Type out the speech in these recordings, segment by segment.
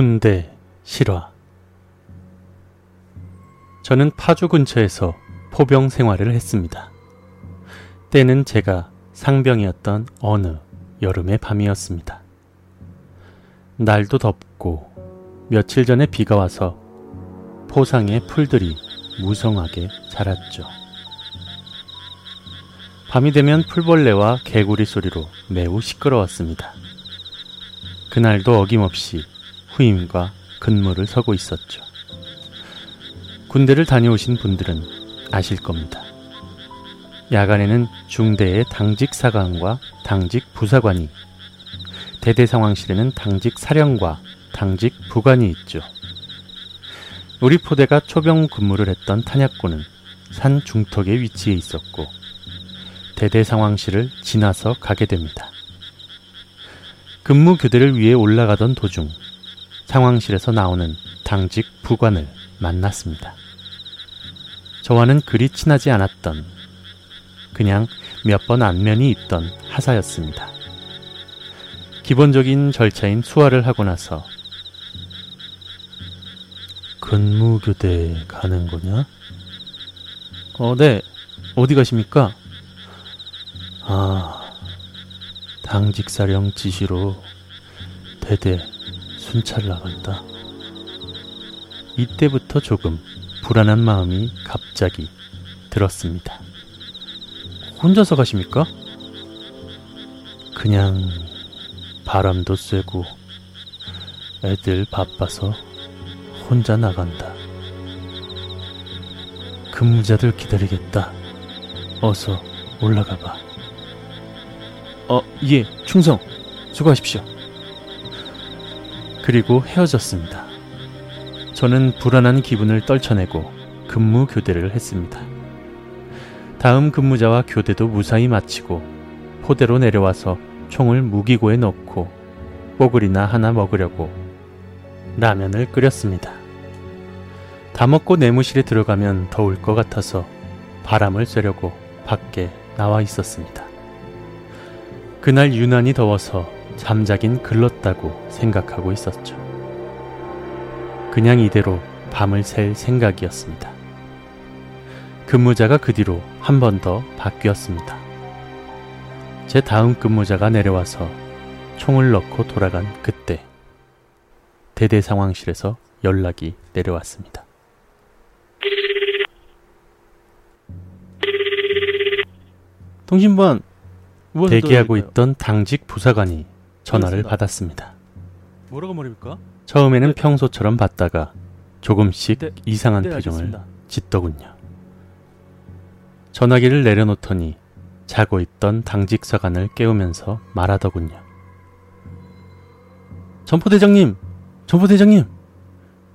군대 실화 저는 파주 근처에서 포병 생활을 했습니다. 때는 제가 상병이었던 어느 여름의 밤이었습니다. 날도 덥고 며칠 전에 비가 와서 포상에 풀들이 무성하게 자랐죠. 밤이 되면 풀벌레와 개구리 소리로 매우 시끄러웠습니다. 그날도 어김없이 후임과 근무를 서고 있었죠. 군대를 다녀오신 분들은 아실 겁니다. 야간에는 중대의 당직 사관과 당직 부사관이, 대대 상황실에는 당직 사령과 당직 부관이 있죠. 우리 포대가 초병 근무를 했던 탄약고는 산 중턱에 위치해 있었고, 대대 상황실을 지나서 가게 됩니다. 근무 교대를 위해 올라가던 도중 상황실에서 나오는 당직 부관을 만났습니다. 저와는 그리 친하지 않았던 그냥 몇 번 안면이 있던 하사였습니다. 기본적인 절차인 수화를 하고 나서 근무 교대 가는 거냐? 어, 네. 어디 가십니까? 아, 당직사령 지시로 대대 순찰 나간다. 이때부터 조금 불안한 마음이 갑자기 들었습니다. 혼자서 가십니까? 그냥 바람도 쐬고 애들 바빠서 혼자 나간다. 근무자들 기다리겠다. 어서 올라가 봐. 어, 예, 충성. 수고하십시오. 그리고 헤어졌습니다. 저는 불안한 기분을 떨쳐내고 근무 교대를 했습니다. 다음 근무자와 교대도 무사히 마치고 포대로 내려와서 총을 무기고에 넣고 뽀글이나 하나 먹으려고 라면을 끓였습니다. 다 먹고 내무실에 들어가면 더울 것 같아서 바람을 쐬려고 밖에 나와 있었습니다. 그날 유난히 더워서 잠자긴 글렀다고 생각하고 있었죠. 그냥 이대로 밤을 샐 생각이었습니다. 근무자가 그 뒤로 한 번 더 바뀌었습니다. 제 다음 근무자가 내려와서 총을 넣고 돌아간 그때 대대 상황실에서 연락이 내려왔습니다. 통신반 대기하고 있던 당직 부사관이 전화를 받았습니다. 뭐라고 말입니까? 처음에는 네. 평소처럼 받다가 조금씩 네, 이상한 네, 표정을 알겠습니다. 짓더군요. 전화기를 내려놓더니 자고 있던 당직사관을 깨우면서 말하더군요. 전포대장님! 전포대장님!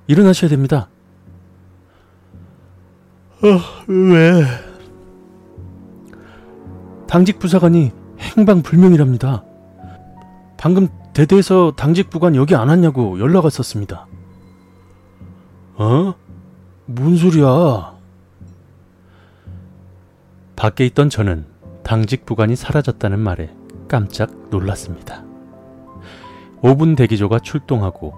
일어나셔야 됩니다. 어, 왜? 당직 부사관이 행방불명이랍니다. 방금 대대에서 당직 부관 여기 안 왔냐고 연락 왔었습니다. 어? 뭔 소리야? 밖에 있던 저는 당직 부관이 사라졌다는 말에 깜짝 놀랐습니다. 5분 대기조가 출동하고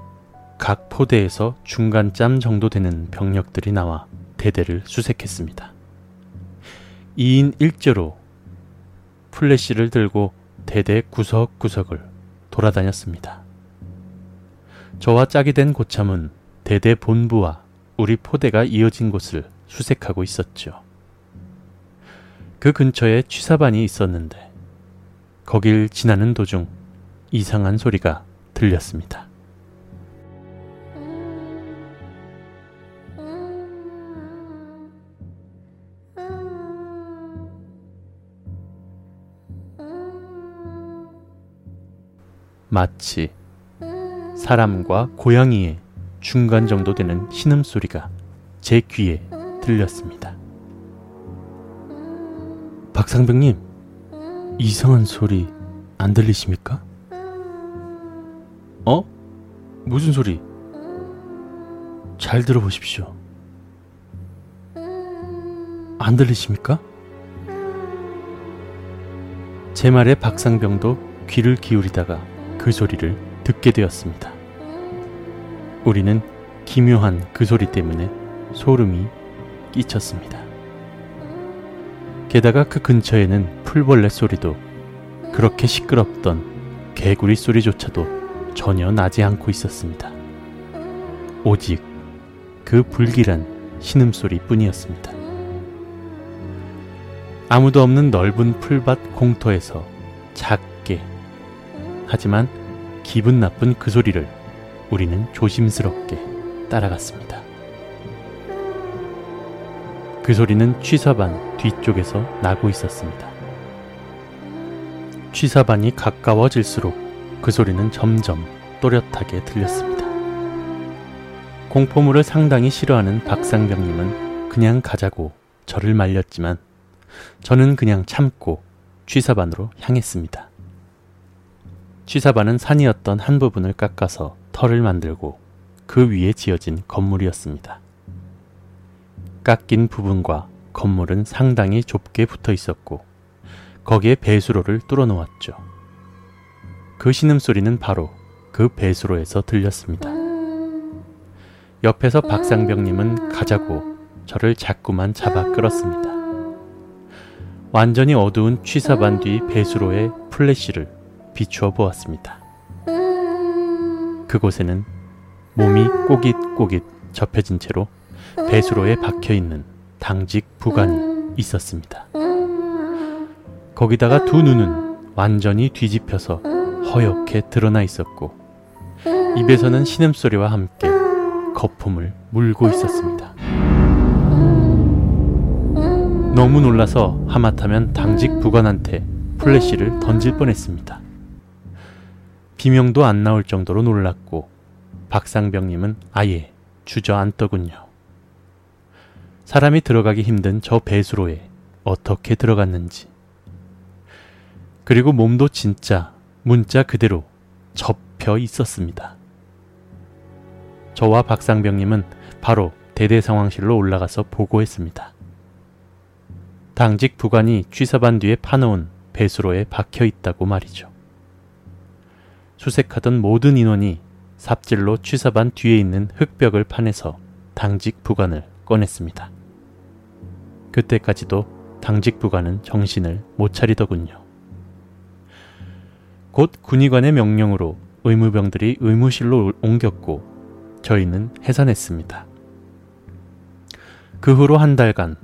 각 포대에서 중간짬 정도 되는 병력들이 나와 대대를 수색했습니다. 2인 1조로 플래시를 들고 대대 구석구석을 돌아다녔습니다. 저와 짝이 된 고참은 대대 본부와 우리 포대가 이어진 곳을 수색하고 있었죠. 그 근처에 취사반이 있었는데 거길 지나는 도중 이상한 소리가 들렸습니다. 마치 사람과 고양이의 중간 정도 되는 신음소리가 제 귀에 들렸습니다. 박상병님, 이상한 소리 안 들리십니까? 어? 무슨 소리? 잘 들어보십시오. 안 들리십니까? 제 말에 박상병도 귀를 기울이다가 그 소리를 듣게 되었습니다. 우리는 기묘한 그 소리 때문에 소름이 끼쳤습니다. 게다가 그 근처에는 풀벌레 소리도 그렇게 시끄럽던 개구리 소리조차도 전혀 나지 않고 있었습니다. 오직 그 불길한 신음소리 뿐이었습니다. 아무도 없는 넓은 풀밭 공터에서 작게 하지만 기분 나쁜 그 소리를 우리는 조심스럽게 따라갔습니다. 그 소리는 취사반 뒤쪽에서 나고 있었습니다. 취사반이 가까워질수록 그 소리는 점점 또렷하게 들렸습니다. 공포물을 상당히 싫어하는 박상병님은 그냥 가자고 저를 말렸지만 저는 그냥 참고 취사반으로 향했습니다. 취사반은 산이었던 한 부분을 깎아서 터를 만들고 그 위에 지어진 건물이었습니다. 깎인 부분과 건물은 상당히 좁게 붙어 있었고 거기에 배수로를 뚫어 놓았죠. 그 신음소리는 바로 그 배수로에서 들렸습니다. 옆에서 박상병님은 가자고 저를 자꾸만 잡아 끌었습니다. 완전히 어두운 취사반 뒤 배수로의 플래시를 비추어 보았습니다. 그곳에는 몸이 꼬깃꼬깃 접혀진 채로 배수로에 박혀 있는 당직 부관이 있었습니다. 거기다가 두 눈은 완전히 뒤집혀서 허옇게 드러나 있었고 입에서는 신음소리와 함께 거품을 물고 있었습니다. 너무 놀라서 하마터면 당직 부관한테 플래시를 던질 뻔했습니다. 비명도 안 나올 정도로 놀랐고 박상병님은 아예 주저앉더군요. 사람이 들어가기 힘든 저 배수로에 어떻게 들어갔는지. 그리고 몸도 진짜 문자 그대로 접혀 있었습니다. 저와 박상병님은 바로 대대상황실로 올라가서 보고했습니다. 당직 부관이 취사반 뒤에 파놓은 배수로에 박혀 있다고 말이죠. 수색하던 모든 인원이 삽질로 취사반 뒤에 있는 흙벽을 파내서 당직 부관을 꺼냈습니다. 그때까지도 당직 부관은 정신을 못 차리더군요. 곧 군의관의 명령으로 의무병들이 의무실로 옮겼고 저희는 해산했습니다. 그 후로 한 달간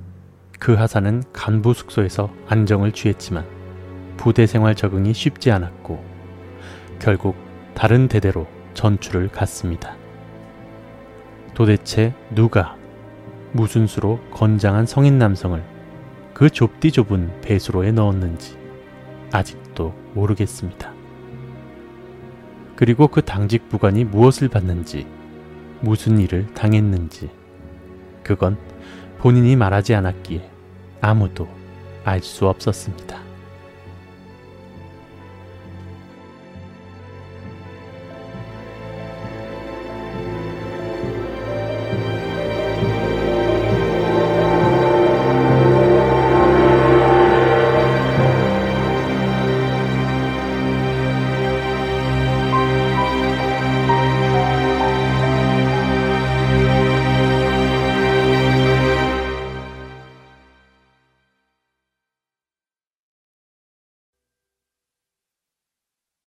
그 하사는 간부 숙소에서 안정을 취했지만 부대 생활 적응이 쉽지 않았고 결국 다른 대대로 전출을 갔습니다. 도대체 누가 무슨 수로 건장한 성인 남성을 그 좁디 좁은 배수로에 넣었는지 아직도 모르겠습니다. 그리고 그 당직 부관이 무엇을 받는지, 무슨 일을 당했는지, 그건 본인이 말하지 않았기에 아무도 알 수 없었습니다.